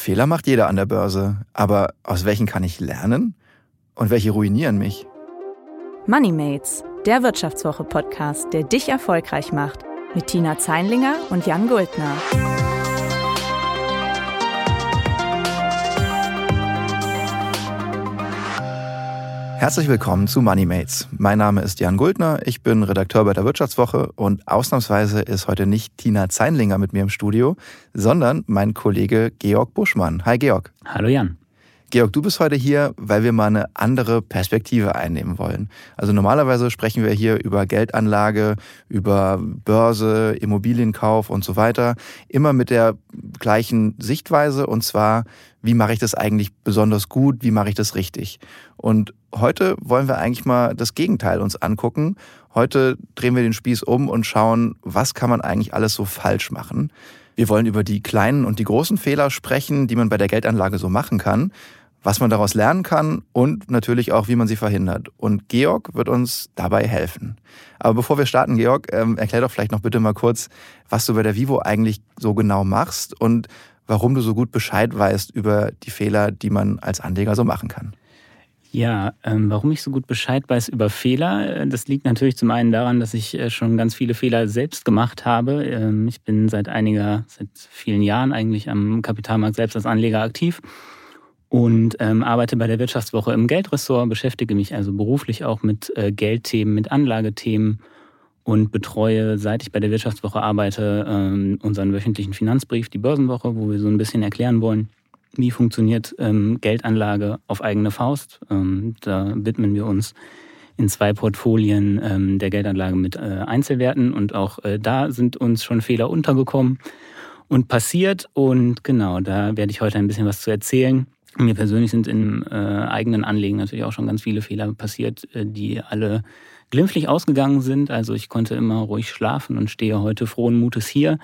Fehler macht jeder an der Börse, aber aus welchen kann ich lernen und welche ruinieren mich? Moneymates, der Wirtschaftswoche-Podcast, der dich erfolgreich macht, mit Tina Zeinlinger und Jan Guldner. Herzlich willkommen zu Moneymates. Mein Name ist Jan Guldner, ich bin Redakteur bei der Wirtschaftswoche und ausnahmsweise ist heute nicht Tina Zeinlinger mit mir im Studio, sondern mein Kollege Georg Buschmann. Hi Georg. Hallo Jan. Georg, du bist heute hier, weil wir mal eine andere Perspektive einnehmen wollen. Also normalerweise sprechen wir hier über Geldanlage, über Börse, Immobilienkauf und so weiter, immer mit der gleichen Sichtweise und zwar, wie mache ich das eigentlich besonders gut, wie mache ich das richtig. Und heute wollen wir eigentlich mal das Gegenteil uns angucken. Heute drehen wir den Spieß um und schauen, was kann man eigentlich alles so falsch machen. Wir wollen über die kleinen und die großen Fehler sprechen, die man bei der Geldanlage so machen kann was man daraus lernen kann und natürlich auch, wie man sie verhindert. Und Georg wird uns dabei helfen. Aber bevor wir starten, Georg, ähm, erklär doch vielleicht noch bitte mal kurz, was du bei der Vivo eigentlich so genau machst und warum du so gut Bescheid weißt über die Fehler, die man als Anleger so machen kann. Ja, ähm, warum ich so gut Bescheid weiß über Fehler, äh, das liegt natürlich zum einen daran, dass ich äh, schon ganz viele Fehler selbst gemacht habe. Ähm, ich bin seit einiger, seit vielen Jahren eigentlich am Kapitalmarkt selbst als Anleger aktiv und ähm, arbeite bei der Wirtschaftswoche im Geldressort, beschäftige mich also beruflich auch mit äh, Geldthemen, mit Anlagethemen und betreue, seit ich bei der Wirtschaftswoche arbeite, ähm, unseren wöchentlichen Finanzbrief, die Börsenwoche, wo wir so ein bisschen erklären wollen, wie funktioniert ähm, Geldanlage auf eigene Faust. Ähm, da widmen wir uns in zwei Portfolien der Geldanlage mit äh, Einzelwerten und auch äh, da sind uns schon Fehler untergekommen und passiert und genau, da werde ich heute ein bisschen was zu erzählen. Mir persönlich sind im äh, eigenen Anlegen natürlich auch schon ganz viele Fehler passiert, die alle glimpflich ausgegangen sind. Also ich konnte immer ruhig schlafen und stehe heute frohen Mutes hier.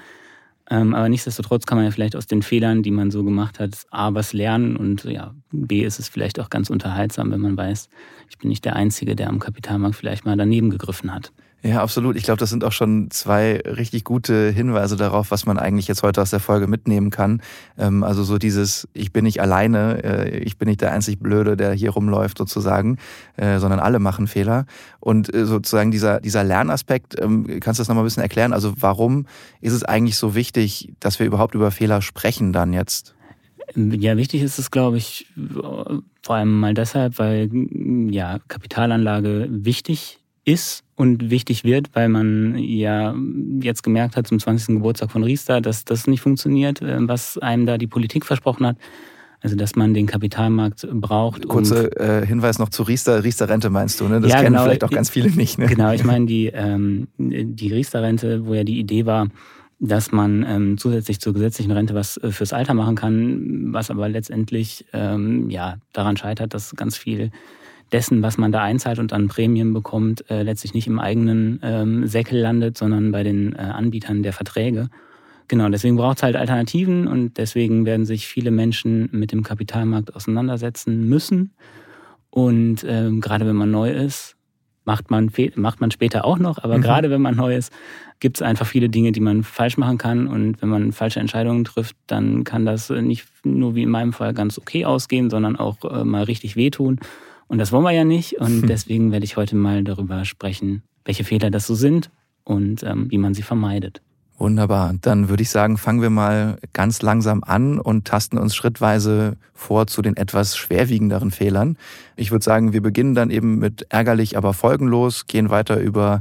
Ähm, aber nichtsdestotrotz kann man ja vielleicht aus den Fehlern, die man so gemacht hat, A, was lernen und ja, B, ist es vielleicht auch ganz unterhaltsam, wenn man weiß, ich bin nicht der Einzige, der am Kapitalmarkt vielleicht mal daneben gegriffen hat. Ja, absolut. Ich glaube, das sind auch schon zwei richtig gute Hinweise darauf, was man eigentlich jetzt heute aus der Folge mitnehmen kann. Ähm, also so dieses, ich bin nicht alleine, äh, ich bin nicht der einzig Blöde, der hier rumläuft sozusagen, äh, sondern alle machen Fehler. Und äh, sozusagen dieser, dieser Lernaspekt, ähm, kannst du das nochmal ein bisschen erklären? Also warum ist es eigentlich so wichtig, dass wir überhaupt über Fehler sprechen dann jetzt? Ja, wichtig ist es, glaube ich, vor allem mal deshalb, weil ja Kapitalanlage wichtig ist und wichtig wird, weil man ja jetzt gemerkt hat zum 20. Geburtstag von Riester, dass das nicht funktioniert, äh, was einem da die Politik versprochen hat. Also dass man den Kapitalmarkt braucht. Kurzer äh, Hinweis noch zu Riester, Riester-Rente meinst du, ne? Das ja, kennen genau, vielleicht auch ganz viele nicht. Ne? Genau, ich meine die, ähm, die Riester-Rente, wo ja die Idee war, dass man ähm, zusätzlich zur gesetzlichen Rente was äh, fürs Alter machen kann, was aber letztendlich ähm, ja daran scheitert, dass ganz viel dessen, was man da einzahlt und an Prämien bekommt, äh, letztlich nicht im eigenen ähm, Säckel landet, sondern bei den äh, Anbietern der Verträge. Genau, deswegen braucht es halt Alternativen und deswegen werden sich viele Menschen mit dem Kapitalmarkt auseinandersetzen müssen. Und ähm, gerade wenn man neu ist, macht man, macht man später auch noch, aber mhm. gerade wenn man neu ist, gibt es einfach viele Dinge, die man falsch machen kann. Und wenn man falsche Entscheidungen trifft, dann kann das nicht nur wie in meinem Fall ganz okay ausgehen, sondern auch äh, mal richtig wehtun. Und das wollen wir ja nicht. Und hm. deswegen werde ich heute mal darüber sprechen, welche Fehler das so sind und ähm, wie man sie vermeidet. Wunderbar. Dann würde ich sagen, fangen wir mal ganz langsam an und tasten uns schrittweise vor zu den etwas schwerwiegenderen Fehlern. Ich würde sagen, wir beginnen dann eben mit ärgerlich, aber folgenlos, gehen weiter über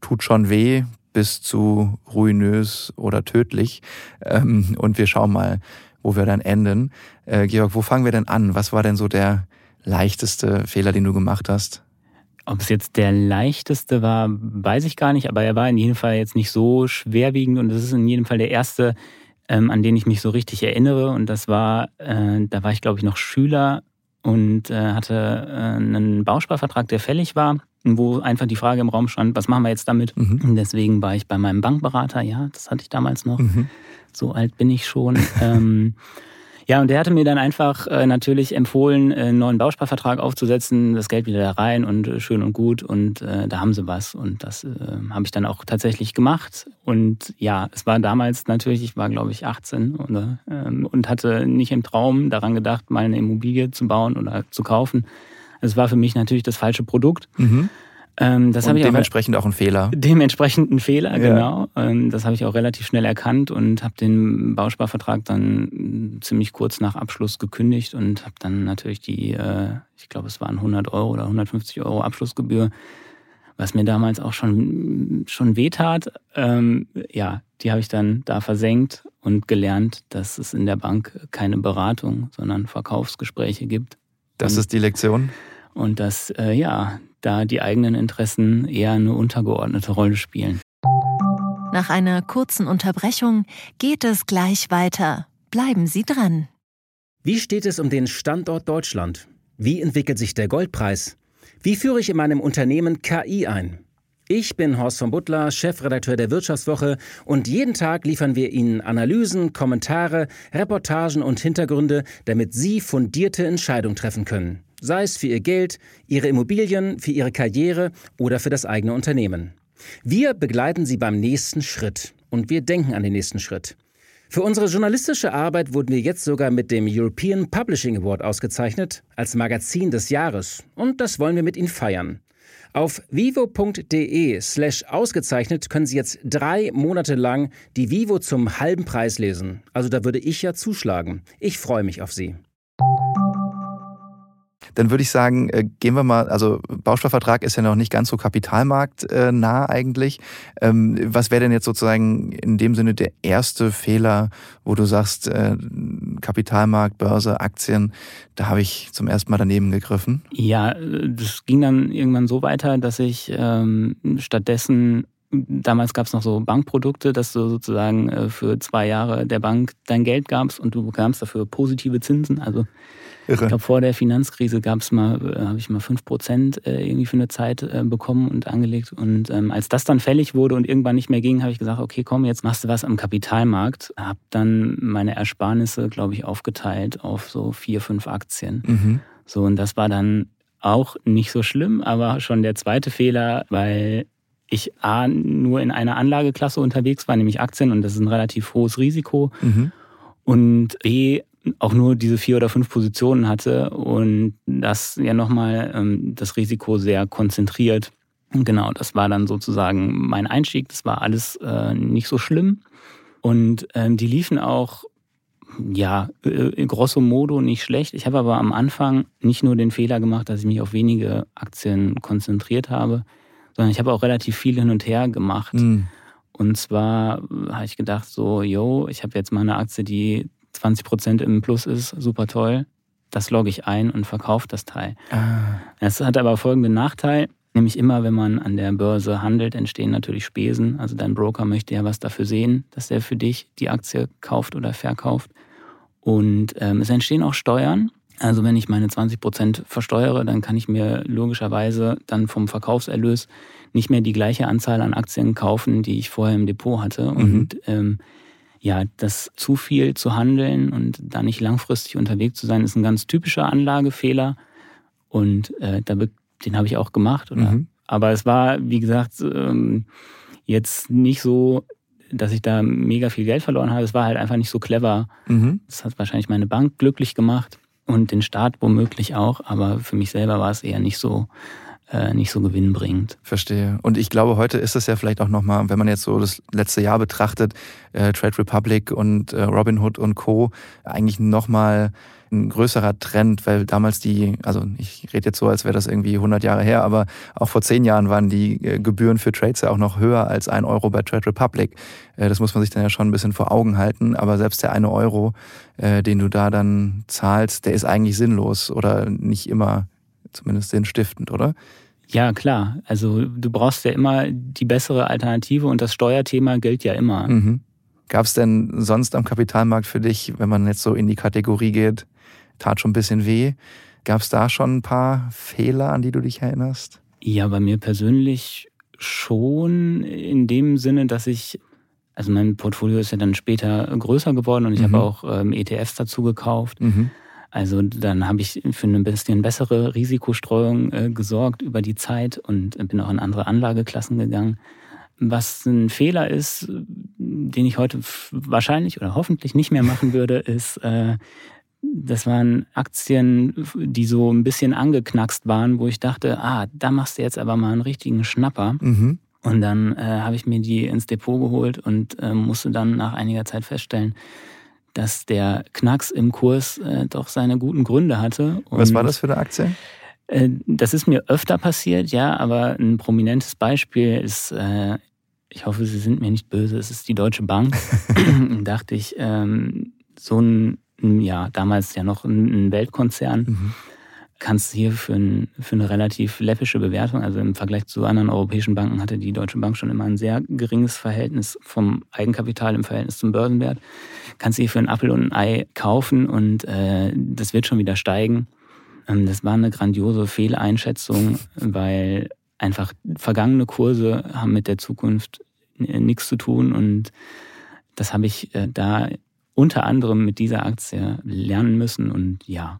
tut schon weh bis zu ruinös oder tödlich. Ähm, und wir schauen mal, wo wir dann enden. Äh, Georg, wo fangen wir denn an? Was war denn so der leichteste Fehler, den du gemacht hast? Ob es jetzt der leichteste war, weiß ich gar nicht, aber er war in jedem Fall jetzt nicht so schwerwiegend und es ist in jedem Fall der erste, ähm, an den ich mich so richtig erinnere. Und das war, äh, da war ich glaube ich noch Schüler und äh, hatte äh, einen Bausparvertrag, der fällig war, wo einfach die Frage im Raum stand, was machen wir jetzt damit? Mhm. Und deswegen war ich bei meinem Bankberater, ja, das hatte ich damals noch. Mhm. So alt bin ich schon. ähm, Ja, und der hatte mir dann einfach äh, natürlich empfohlen, äh, einen neuen Bausparvertrag aufzusetzen, das Geld wieder da rein und äh, schön und gut und äh, da haben sie was. Und das äh, habe ich dann auch tatsächlich gemacht. Und ja, es war damals natürlich, ich war glaube ich 18 oder, ähm, und hatte nicht im Traum daran gedacht, mal eine Immobilie zu bauen oder zu kaufen. Es war für mich natürlich das falsche Produkt. Mhm. Ähm, das und dementsprechend auch, auch ein Fehler. Dementsprechend ein Fehler, ja. genau. Ähm, das habe ich auch relativ schnell erkannt und habe den Bausparvertrag dann ziemlich kurz nach Abschluss gekündigt und habe dann natürlich die, äh, ich glaube, es waren 100 Euro oder 150 Euro Abschlussgebühr, was mir damals auch schon schon wehtat. Ähm, ja, die habe ich dann da versenkt und gelernt, dass es in der Bank keine Beratung, sondern Verkaufsgespräche gibt. Das und, ist die Lektion. Und dass äh, ja da die eigenen Interessen eher eine untergeordnete Rolle spielen. Nach einer kurzen Unterbrechung geht es gleich weiter. Bleiben Sie dran. Wie steht es um den Standort Deutschland? Wie entwickelt sich der Goldpreis? Wie führe ich in meinem Unternehmen KI ein? Ich bin Horst von Butler, Chefredakteur der Wirtschaftswoche und jeden Tag liefern wir Ihnen Analysen, Kommentare, Reportagen und Hintergründe, damit Sie fundierte Entscheidungen treffen können sei es für ihr Geld, ihre Immobilien, für ihre Karriere oder für das eigene Unternehmen. Wir begleiten sie beim nächsten Schritt und wir denken an den nächsten Schritt. Für unsere journalistische Arbeit wurden wir jetzt sogar mit dem European Publishing Award ausgezeichnet als Magazin des Jahres und das wollen wir mit Ihnen feiern. Auf vivo.de slash ausgezeichnet können Sie jetzt drei Monate lang die Vivo zum halben Preis lesen. Also da würde ich ja zuschlagen. Ich freue mich auf Sie dann würde ich sagen, äh, gehen wir mal, also Bausparvertrag ist ja noch nicht ganz so kapitalmarktnah äh, eigentlich. Ähm, was wäre denn jetzt sozusagen in dem Sinne der erste Fehler, wo du sagst, äh, Kapitalmarkt, Börse, Aktien, da habe ich zum ersten Mal daneben gegriffen? Ja, das ging dann irgendwann so weiter, dass ich ähm, stattdessen Damals gab es noch so Bankprodukte, dass du sozusagen für zwei Jahre der Bank dein Geld gabst und du bekamst dafür positive Zinsen. Also Irre. Ich glaube, vor der Finanzkrise gab es mal, äh, habe ich mal 5% äh, irgendwie für eine Zeit äh, bekommen und angelegt. Und ähm, als das dann fällig wurde und irgendwann nicht mehr ging, habe ich gesagt, okay, komm, jetzt machst du was am Kapitalmarkt. Habe dann meine Ersparnisse, glaube ich, aufgeteilt auf so vier, fünf Aktien. Mhm. So, und das war dann auch nicht so schlimm, aber schon der zweite Fehler, weil ich A, nur in einer Anlageklasse unterwegs war, nämlich Aktien, und das ist ein relativ hohes Risiko. Mhm. Und B, auch nur diese vier oder fünf Positionen hatte und das ja nochmal ähm, das Risiko sehr konzentriert. Genau, das war dann sozusagen mein Einstieg. Das war alles äh, nicht so schlimm. Und ähm, die liefen auch, ja, äh, grosso modo nicht schlecht. Ich habe aber am Anfang nicht nur den Fehler gemacht, dass ich mich auf wenige Aktien konzentriert habe, sondern ich habe auch relativ viel hin und her gemacht. Mhm. Und zwar habe ich gedacht, so, yo, ich habe jetzt mal eine Aktie, die 20 Prozent im Plus ist, super toll. Das logge ich ein und verkaufe das Teil. Ah. Es hat aber folgenden Nachteil, nämlich immer, wenn man an der Börse handelt, entstehen natürlich Spesen. Also dein Broker möchte ja was dafür sehen, dass er für dich die Aktie kauft oder verkauft. Und ähm, es entstehen auch Steuern. Also wenn ich meine 20 Prozent versteuere, dann kann ich mir logischerweise dann vom Verkaufserlös nicht mehr die gleiche Anzahl an Aktien kaufen, die ich vorher im Depot hatte. Mhm. Und ähm, ja, das zu viel zu handeln und da nicht langfristig unterwegs zu sein, ist ein ganz typischer Anlagefehler. Und äh, den habe ich auch gemacht. Mhm. Aber es war, wie gesagt, ähm, jetzt nicht so, dass ich da mega viel Geld verloren habe. Es war halt einfach nicht so clever. Mhm. Das hat wahrscheinlich meine Bank glücklich gemacht und den Staat womöglich auch. Aber für mich selber war es eher nicht so nicht so gewinnbringend. Verstehe. Und ich glaube, heute ist es ja vielleicht auch nochmal, wenn man jetzt so das letzte Jahr betrachtet, äh, Trade Republic und äh, Robinhood und Co. eigentlich nochmal ein größerer Trend, weil damals die, also ich rede jetzt so, als wäre das irgendwie 100 Jahre her, aber auch vor zehn Jahren waren die äh, Gebühren für Trades ja auch noch höher als ein Euro bei Trade Republic. Äh, das muss man sich dann ja schon ein bisschen vor Augen halten, aber selbst der eine Euro, äh, den du da dann zahlst, der ist eigentlich sinnlos oder nicht immer zumindest sinnstiftend, oder? Ja, klar. Also du brauchst ja immer die bessere Alternative und das Steuerthema gilt ja immer. Mhm. Gab es denn sonst am Kapitalmarkt für dich, wenn man jetzt so in die Kategorie geht, tat schon ein bisschen weh, gab es da schon ein paar Fehler, an die du dich erinnerst? Ja, bei mir persönlich schon in dem Sinne, dass ich Also mein Portfolio ist ja dann später größer geworden und ich mhm. habe auch ähm, ETFs dazu gekauft. Mhm. Also dann habe ich für eine bisschen bessere Risikostreuung äh, gesorgt über die Zeit und bin auch in andere Anlageklassen gegangen. Was ein Fehler ist, den ich heute wahrscheinlich oder hoffentlich nicht mehr machen würde, ist, äh, das waren Aktien, die so ein bisschen angeknackst waren, wo ich dachte, ah, da machst du jetzt aber mal einen richtigen Schnapper. Mhm. Und dann äh, habe ich mir die ins Depot geholt und äh, musste dann nach einiger Zeit feststellen, dass der Knacks im Kurs äh, doch seine guten Gründe hatte. Und Was war das für eine Aktie? Äh, das ist mir öfter passiert, ja, aber ein prominentes Beispiel ist, äh, ich hoffe, Sie sind mir nicht böse, es ist die Deutsche Bank. dachte ich, ähm, so ein, ja, damals ja noch ein Weltkonzern. Mhm kannst hier für, ein, für eine relativ läppische Bewertung, also im Vergleich zu anderen europäischen Banken hatte die Deutsche Bank schon immer ein sehr geringes Verhältnis vom Eigenkapital im Verhältnis zum Börsenwert, kannst hier für ein Apfel und ein Ei kaufen und äh, das wird schon wieder steigen. Ähm, das war eine grandiose Fehleinschätzung, weil einfach vergangene Kurse haben mit der Zukunft nichts zu tun und das habe ich äh, da unter anderem mit dieser Aktie lernen müssen. Und ja,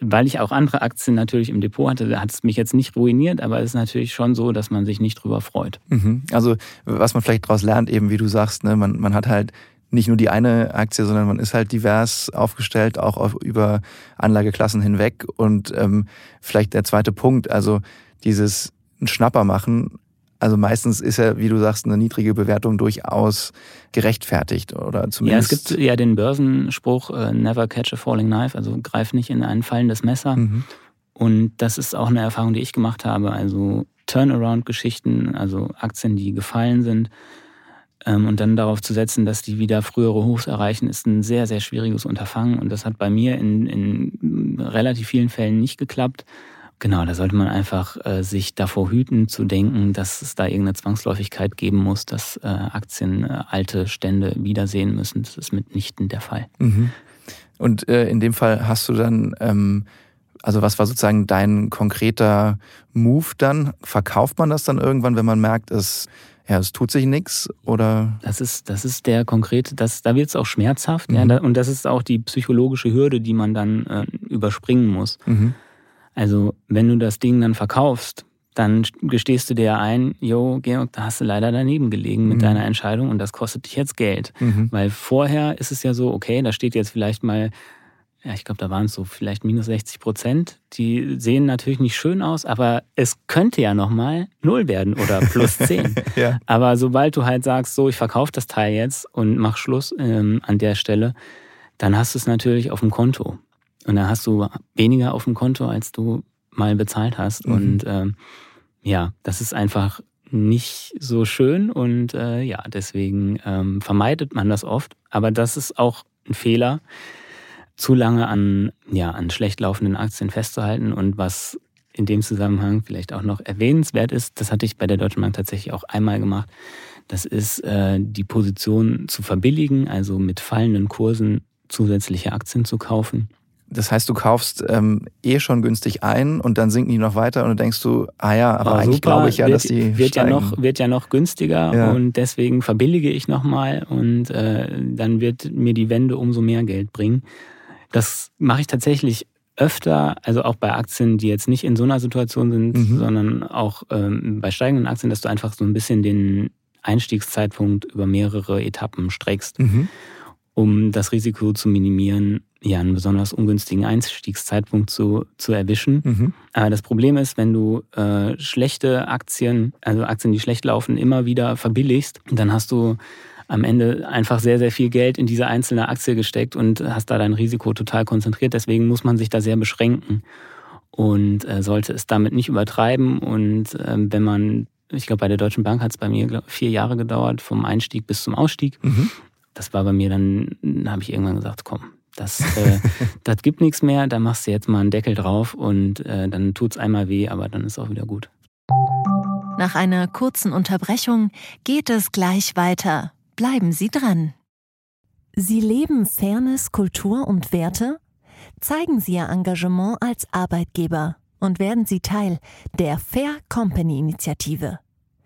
weil ich auch andere Aktien natürlich im Depot hatte, hat es mich jetzt nicht ruiniert, aber es ist natürlich schon so, dass man sich nicht drüber freut. Mhm. Also was man vielleicht daraus lernt, eben wie du sagst, ne, man, man hat halt nicht nur die eine Aktie, sondern man ist halt divers aufgestellt, auch auf, über Anlageklassen hinweg. Und ähm, vielleicht der zweite Punkt, also dieses Schnapper machen also meistens ist ja, wie du sagst, eine niedrige Bewertung durchaus gerechtfertigt oder zumindest. Ja, es gibt ja den Börsenspruch, äh, never catch a falling knife, also greif nicht in ein fallendes Messer. Mhm. Und das ist auch eine Erfahrung, die ich gemacht habe. Also Turnaround-Geschichten, also Aktien, die gefallen sind, ähm, und dann darauf zu setzen, dass die wieder frühere Hochs erreichen, ist ein sehr, sehr schwieriges Unterfangen. Und das hat bei mir in, in relativ vielen Fällen nicht geklappt. Genau, da sollte man einfach äh, sich davor hüten zu denken, dass es da irgendeine Zwangsläufigkeit geben muss, dass äh, Aktien äh, alte Stände wiedersehen müssen. Das ist mitnichten der Fall. Mhm. Und äh, in dem Fall hast du dann, ähm, also was war sozusagen dein konkreter Move dann? Verkauft man das dann irgendwann, wenn man merkt, es ja, es tut sich nichts oder? Das ist, das ist der konkrete, das, da wird es auch schmerzhaft, mhm. ja, da, und das ist auch die psychologische Hürde, die man dann äh, überspringen muss. Mhm. Also wenn du das Ding dann verkaufst, dann gestehst du dir ein, jo, Georg, da hast du leider daneben gelegen mit mhm. deiner Entscheidung und das kostet dich jetzt Geld. Mhm. Weil vorher ist es ja so, okay, da steht jetzt vielleicht mal, ja, ich glaube, da waren es so vielleicht minus 60 Prozent. Die sehen natürlich nicht schön aus, aber es könnte ja nochmal null werden oder plus 10. ja. Aber sobald du halt sagst, so, ich verkaufe das Teil jetzt und mach Schluss ähm, an der Stelle, dann hast du es natürlich auf dem Konto. Und dann hast du weniger auf dem Konto, als du mal bezahlt hast. Mhm. Und ähm, ja, das ist einfach nicht so schön und äh, ja, deswegen ähm, vermeidet man das oft. Aber das ist auch ein Fehler, zu lange an, ja, an schlecht laufenden Aktien festzuhalten. Und was in dem Zusammenhang vielleicht auch noch erwähnenswert ist, das hatte ich bei der Deutschen Bank tatsächlich auch einmal gemacht, das ist äh, die Position zu verbilligen, also mit fallenden Kursen zusätzliche Aktien zu kaufen. Das heißt, du kaufst ähm, eh schon günstig ein und dann sinken die noch weiter und dann denkst du, ah ja, aber oh, eigentlich glaube ich ja, wird, dass die wird steigen. ja noch wird ja noch günstiger ja. und deswegen verbillige ich nochmal und äh, dann wird mir die Wende umso mehr Geld bringen. Das mache ich tatsächlich öfter, also auch bei Aktien, die jetzt nicht in so einer Situation sind, mhm. sondern auch ähm, bei steigenden Aktien, dass du einfach so ein bisschen den Einstiegszeitpunkt über mehrere Etappen streckst. Mhm um das Risiko zu minimieren, ja, einen besonders ungünstigen Einstiegszeitpunkt zu, zu erwischen. Mhm. Aber das Problem ist, wenn du äh, schlechte Aktien, also Aktien, die schlecht laufen, immer wieder verbilligst, dann hast du am Ende einfach sehr, sehr viel Geld in diese einzelne Aktie gesteckt und hast da dein Risiko total konzentriert. Deswegen muss man sich da sehr beschränken und äh, sollte es damit nicht übertreiben. Und äh, wenn man, ich glaube, bei der Deutschen Bank hat es bei mir glaub, vier Jahre gedauert, vom Einstieg bis zum Ausstieg. Mhm das war bei mir dann, habe ich irgendwann gesagt, komm, das, äh, das gibt nichts mehr, da machst du jetzt mal einen Deckel drauf und äh, dann es einmal weh, aber dann ist auch wieder gut. Nach einer kurzen Unterbrechung geht es gleich weiter. Bleiben Sie dran. Sie leben Fairness, Kultur und Werte? Zeigen Sie Ihr Engagement als Arbeitgeber und werden Sie Teil der Fair Company Initiative.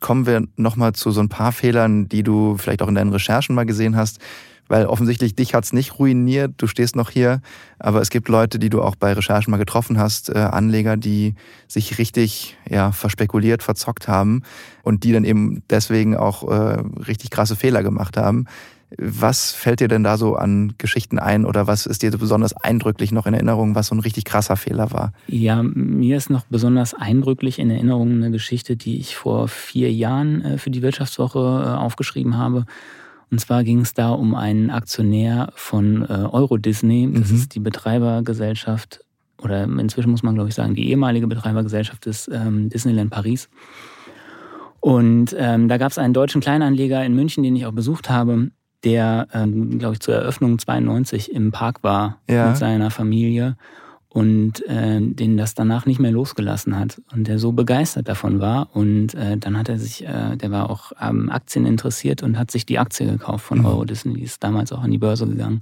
Kommen wir nochmal zu so ein paar Fehlern, die du vielleicht auch in deinen Recherchen mal gesehen hast, weil offensichtlich dich hat's nicht ruiniert, du stehst noch hier, aber es gibt Leute, die du auch bei Recherchen mal getroffen hast, äh, Anleger, die sich richtig ja, verspekuliert, verzockt haben und die dann eben deswegen auch äh, richtig krasse Fehler gemacht haben. Was fällt dir denn da so an Geschichten ein oder was ist dir so besonders eindrücklich noch in Erinnerung, was so ein richtig krasser Fehler war? Ja, mir ist noch besonders eindrücklich in Erinnerung eine Geschichte, die ich vor vier Jahren äh, für die Wirtschaftswoche äh, aufgeschrieben habe. Und zwar ging es da um einen Aktionär von äh, Euro Disney. Das mhm. ist die Betreibergesellschaft, oder inzwischen muss man, glaube ich, sagen, die ehemalige Betreibergesellschaft des ähm, Disneyland Paris. Und ähm, da gab es einen deutschen Kleinanleger in München, den ich auch besucht habe, der, ähm, glaube ich, zur Eröffnung 92 im Park war ja. mit seiner Familie und äh, den das danach nicht mehr losgelassen hat und der so begeistert davon war und äh, dann hat er sich, äh, der war auch ähm, Aktien interessiert und hat sich die Aktie gekauft von mhm. Euro Disney, die ist damals auch an die Börse gegangen.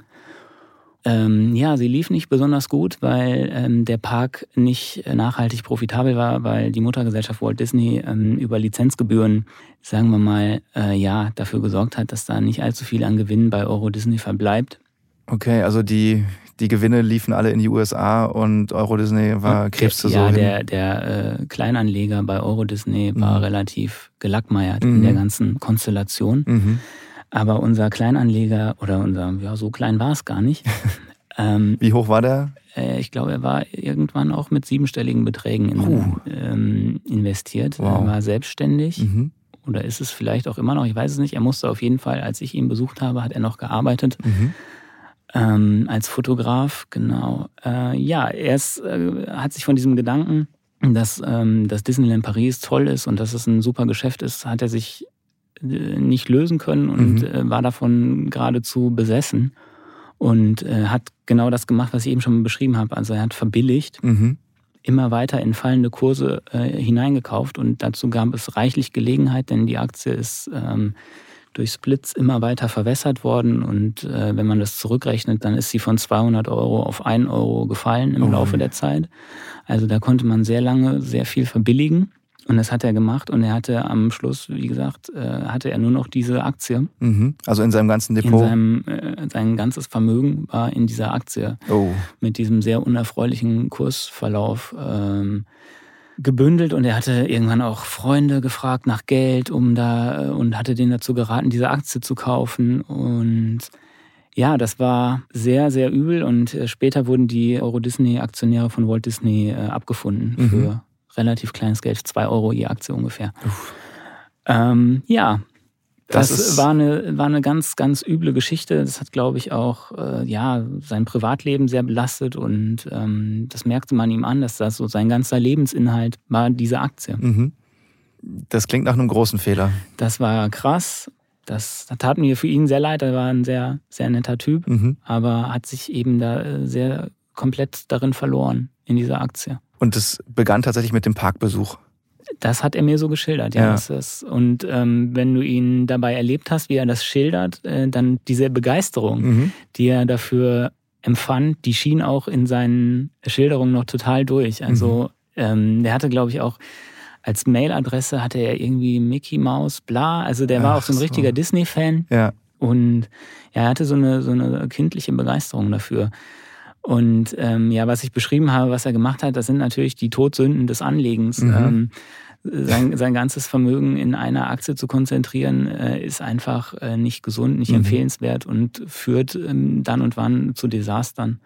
Ähm, ja, sie lief nicht besonders gut, weil ähm, der Park nicht nachhaltig profitabel war, weil die Muttergesellschaft Walt Disney ähm, über Lizenzgebühren, sagen wir mal, äh, ja, dafür gesorgt hat, dass da nicht allzu viel an Gewinn bei Euro Disney verbleibt. Okay, also die, die Gewinne liefen alle in die USA und Euro Disney war Krebs zu Ja, so der, der äh, Kleinanleger bei Euro Disney war mhm. relativ gelackmeiert mhm. in der ganzen Konstellation. Mhm. Aber unser Kleinanleger, oder unser, ja, so klein war es gar nicht. ähm, Wie hoch war der? Äh, ich glaube, er war irgendwann auch mit siebenstelligen Beträgen in, uh. ähm, investiert. Wow. Er war selbstständig. Mhm. Oder ist es vielleicht auch immer noch, ich weiß es nicht. Er musste auf jeden Fall, als ich ihn besucht habe, hat er noch gearbeitet. Mhm ähm, als Fotograf, genau. Äh, ja, er ist, äh, hat sich von diesem Gedanken, dass, ähm, dass Disneyland Paris toll ist und dass es ein super Geschäft ist, hat er sich nicht lösen können und mhm. äh, war davon geradezu besessen und äh, hat genau das gemacht, was ich eben schon beschrieben habe. Also er hat verbilligt, mhm. immer weiter in fallende Kurse äh, hineingekauft und dazu gab es reichlich Gelegenheit, denn die Aktie ist ähm, durch Splits immer weiter verwässert worden und äh, wenn man das zurückrechnet, dann ist sie von 200 Euro auf 1 Euro gefallen im oh. Laufe der Zeit. Also da konnte man sehr lange sehr viel verbilligen und das hat er gemacht und er hatte am Schluss, wie gesagt, äh, hatte er nur noch diese Aktie. Mhm. Also in seinem ganzen Depot? In seinem, äh, sein ganzes Vermögen war in dieser Aktie. Oh. Mit diesem sehr unerfreulichen Kursverlauf. Ähm, gebündelt und er hatte irgendwann auch Freunde gefragt nach Geld, um da und hatte denen dazu geraten, diese Aktie zu kaufen und ja, das war sehr, sehr übel und äh, später wurden die Euro Disney Aktionäre von Walt Disney äh, abgefunden mhm. für relativ kleines Geld, zwei Euro je Aktie ungefähr. Ähm, ja, das, das war, eine, war eine ganz, ganz üble Geschichte. Das hat, glaube ich, auch äh, ja, sein Privatleben sehr belastet und ähm, das merkte man ihm an, dass das so sein ganzer Lebensinhalt war, diese Aktie. Mhm. Das klingt nach einem großen Fehler. Das war krass. Das, das tat mir für ihn sehr leid. Er war ein sehr, sehr netter Typ, mhm. aber hat sich eben da äh, sehr komplett darin verloren, in dieser Aktie. Und es begann tatsächlich mit dem Parkbesuch. Das hat er mir so geschildert, ja. ja. und ähm, wenn du ihn dabei erlebt hast, wie er das schildert, äh, dann diese Begeisterung, mhm. die er dafür empfand, die schien auch in seinen Schilderungen noch total durch. Also mhm. ähm, der hatte, glaube ich, auch als Mailadresse hatte er irgendwie Mickey Mouse, bla. Also der war Ach, auch so ein richtiger so. Disney-Fan. Ja. Und er hatte so eine, so eine kindliche Begeisterung dafür. Und ähm, ja, was ich beschrieben habe, was er gemacht hat, das sind natürlich die Todsünden des Anlegens. Mhm. Ähm, sein, sein ganzes Vermögen in einer Aktie zu konzentrieren, äh, ist einfach äh, nicht gesund, nicht mhm. empfehlenswert und führt ähm, dann und wann zu Desastern.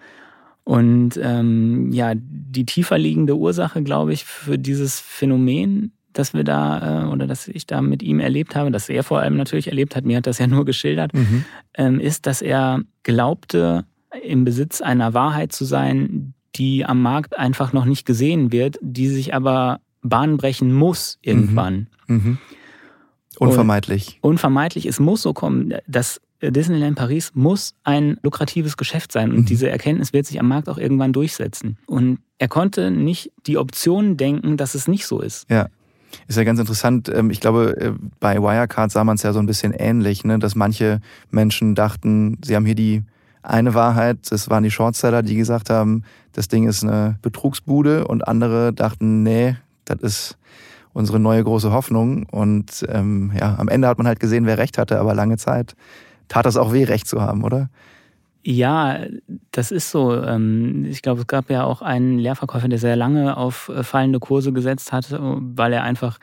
Und ähm, ja, die tiefer liegende Ursache, glaube ich, für dieses Phänomen, das wir da äh, oder dass ich da mit ihm erlebt habe, dass er vor allem natürlich erlebt hat, mir hat das ja nur geschildert, mhm. ähm, ist, dass er glaubte, im Besitz einer Wahrheit zu sein, die am Markt einfach noch nicht gesehen wird, die sich aber Bahn brechen muss irgendwann. Mhm. Mhm. Unvermeidlich. Und unvermeidlich, es muss so kommen, dass Disneyland Paris muss ein lukratives Geschäft sein und mhm. diese Erkenntnis wird sich am Markt auch irgendwann durchsetzen. Und er konnte nicht die Option denken, dass es nicht so ist. Ja. Ist ja ganz interessant. Ähm, ich glaube, äh, bei Wirecard sah man es ja so ein bisschen ähnlich, ne? dass manche Menschen dachten, sie haben hier die eine Wahrheit, das waren die Shortseller, die gesagt haben, das Ding ist eine Betrugsbude und andere dachten, nee, das ist unsere neue große Hoffnung. Und ähm, ja, am Ende hat man halt gesehen, wer recht hatte, aber lange Zeit tat das auch weh, recht zu haben, oder? Ja, das ist so. Ähm, ich glaube, es gab ja auch einen Lehrverkäufer, der sehr lange auf äh, fallende Kurse gesetzt hat, weil er einfach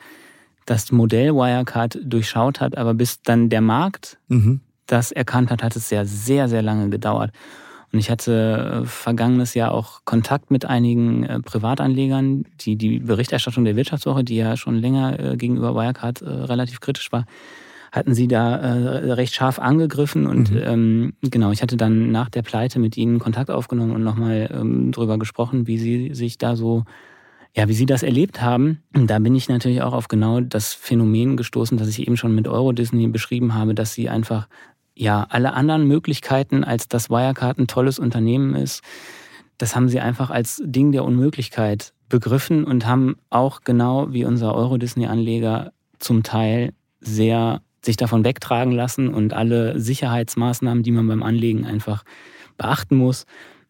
das Modell Wirecard durchschaut hat. Aber bis dann der Markt mhm. Das erkannt hat, hat es ja sehr, sehr lange gedauert. Und ich hatte äh, vergangenes Jahr auch Kontakt mit einigen äh, Privatanlegern, die die Berichterstattung der Wirtschaftswoche, die ja schon länger gegenüber Wirecard relativ kritisch war, hatten sie da äh, recht scharf angegriffen und mhm. ähm, genau, ich hatte dann nach der Pleite mit ihnen Kontakt aufgenommen und nochmal ähm, drüber gesprochen, wie sie sich da so, ja, wie sie das erlebt haben. Und da bin ich natürlich auch auf genau das Phänomen gestoßen, das ich eben schon mit Euro Disney beschrieben habe, dass sie einfach ja alle anderen Möglichkeiten, als dass Wirecard ein tolles Unternehmen ist, das haben sie einfach als Ding der Unmöglichkeit begriffen und haben auch genau wie unser Euro-Disney-Anleger zum Teil sehr sich davon wegtragen lassen und alle Sicherheitsmaßnahmen, die man beim Anlegen einfach beachten muss,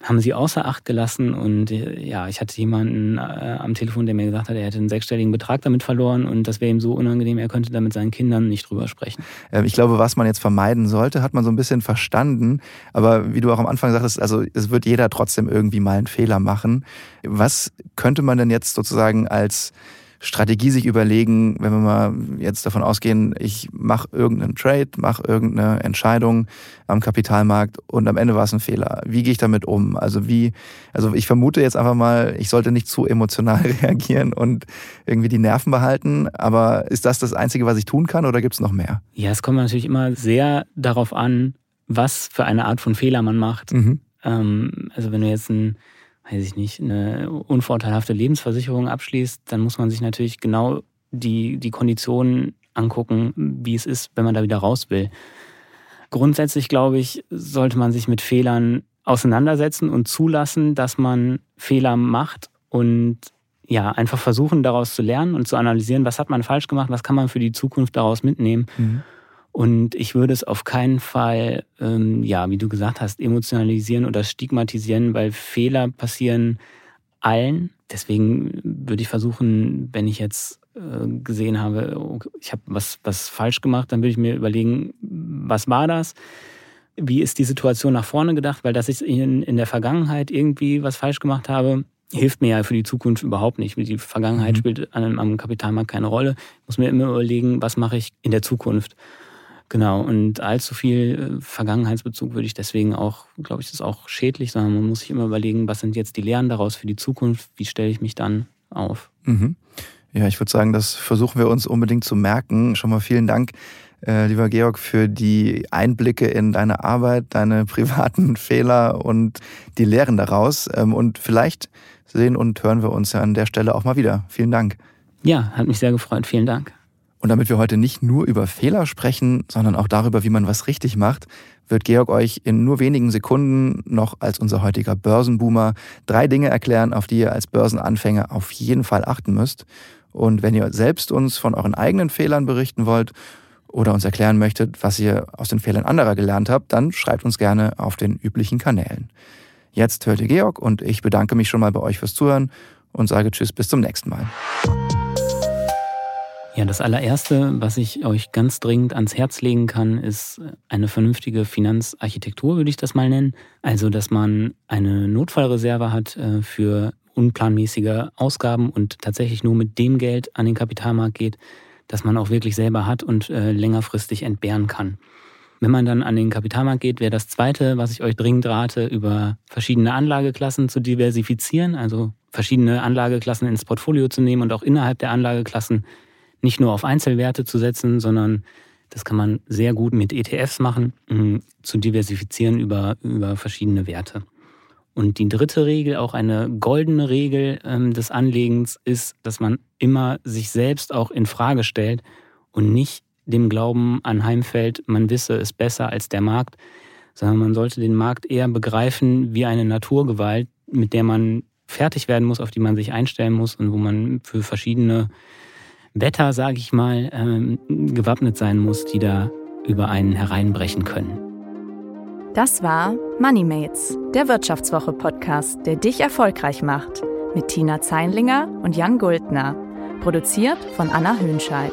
haben sie außer Acht gelassen. Und äh, ja, ich hatte jemanden äh, am Telefon, der mir gesagt hat, er hätte einen sechsstelligen Betrag damit verloren und das wäre ihm so unangenehm, er könnte da mit seinen Kindern nicht drüber sprechen. Ähm, ich glaube, was man jetzt vermeiden sollte, hat man so ein bisschen verstanden. Aber wie du auch am Anfang sagtest, also es wird jeder trotzdem irgendwie mal einen Fehler machen. Was könnte man denn jetzt sozusagen als Strategie sich überlegen, wenn wir mal jetzt davon ausgehen, ich mache irgendeinen Trade, mache irgendeine Entscheidung am Kapitalmarkt und am Ende war es ein Fehler. Wie gehe ich damit um? Also wie, also ich vermute jetzt einfach mal, ich sollte nicht zu emotional reagieren und irgendwie die Nerven behalten, aber ist das das Einzige, was ich tun kann oder gibt es noch mehr? Ja, es kommt natürlich immer sehr darauf an, was für eine Art von Fehler man macht. Mhm. Ähm, also wenn du jetzt ein weiß ich nicht, eine unvorteilhafte Lebensversicherung abschließt, dann muss man sich natürlich genau die, die Konditionen angucken, wie es ist, wenn man da wieder raus will. Grundsätzlich, glaube ich, sollte man sich mit Fehlern auseinandersetzen und zulassen, dass man Fehler macht und ja, einfach versuchen, daraus zu lernen und zu analysieren, was hat man falsch gemacht, was kann man für die Zukunft daraus mitnehmen. Mhm. Und ich würde es auf keinen Fall, ähm, ja, wie du gesagt hast, emotionalisieren oder stigmatisieren, weil Fehler passieren allen. Deswegen würde ich versuchen, wenn ich jetzt äh, gesehen habe, ich habe was, was falsch gemacht, dann würde ich mir überlegen, was war das? Wie ist die Situation nach vorne gedacht? Weil dass ich in, in der Vergangenheit irgendwie was falsch gemacht habe, hilft mir ja für die Zukunft überhaupt nicht. Die Vergangenheit mhm. spielt am, am Kapitalmarkt keine Rolle. Ich muss mir immer überlegen, was mache ich in der Zukunft. Genau, und allzu viel äh, Vergangenheitsbezug würde ich deswegen auch, glaube ich, das ist auch schädlich, sondern man muss sich immer überlegen, was sind jetzt die Lehren daraus für die Zukunft, wie stelle ich mich dann auf. Mhm. Ja, ich würde sagen, das versuchen wir uns unbedingt zu merken. Schon mal vielen Dank, äh, lieber Georg, für die Einblicke in deine Arbeit, deine privaten Fehler und die Lehren daraus. Ähm, und vielleicht sehen und hören wir uns ja an der Stelle auch mal wieder. Vielen Dank. Ja, hat mich sehr gefreut. Vielen Dank. Und damit wir heute nicht nur über Fehler sprechen, sondern auch darüber, wie man was richtig macht, wird Georg euch in nur wenigen Sekunden noch als unser heutiger Börsenboomer drei Dinge erklären, auf die ihr als Börsenanfänger auf jeden Fall achten müsst. Und wenn ihr selbst uns von euren eigenen Fehlern berichten wollt oder uns erklären möchtet, was ihr aus den Fehlern anderer gelernt habt, dann schreibt uns gerne auf den üblichen Kanälen. Jetzt hört ihr Georg und ich bedanke mich schon mal bei euch fürs Zuhören und sage Tschüss bis zum nächsten Mal. Ja, das allererste, was ich euch ganz dringend ans Herz legen kann, ist eine vernünftige Finanzarchitektur, würde ich das mal nennen. Also, dass man eine Notfallreserve hat äh, für unplanmäßige Ausgaben und tatsächlich nur mit dem Geld an den Kapitalmarkt geht, das man auch wirklich selber hat und äh, längerfristig entbehren kann. Wenn man dann an den Kapitalmarkt geht, wäre das Zweite, was ich euch dringend rate, über verschiedene Anlageklassen zu diversifizieren, also verschiedene Anlageklassen ins Portfolio zu nehmen und auch innerhalb der Anlageklassen nicht nur auf Einzelwerte zu setzen, sondern das kann man sehr gut mit ETFs machen, zu diversifizieren über, über verschiedene Werte. Und die dritte Regel, auch eine goldene Regel ähm, des Anlegens, ist, dass man immer sich selbst auch in Frage stellt und nicht dem Glauben anheimfällt, man wisse es besser als der Markt, sondern man sollte den Markt eher begreifen wie eine Naturgewalt, mit der man fertig werden muss, auf die man sich einstellen muss und wo man für verschiedene Wetter, sage ich mal, ähm, gewappnet sein muss, die da über einen hereinbrechen können. Das war MoneyMates, der Wirtschaftswoche-Podcast, der dich erfolgreich macht. Mit Tina Zeinlinger und Jan Guldner. Produziert von Anna Höhnscheid.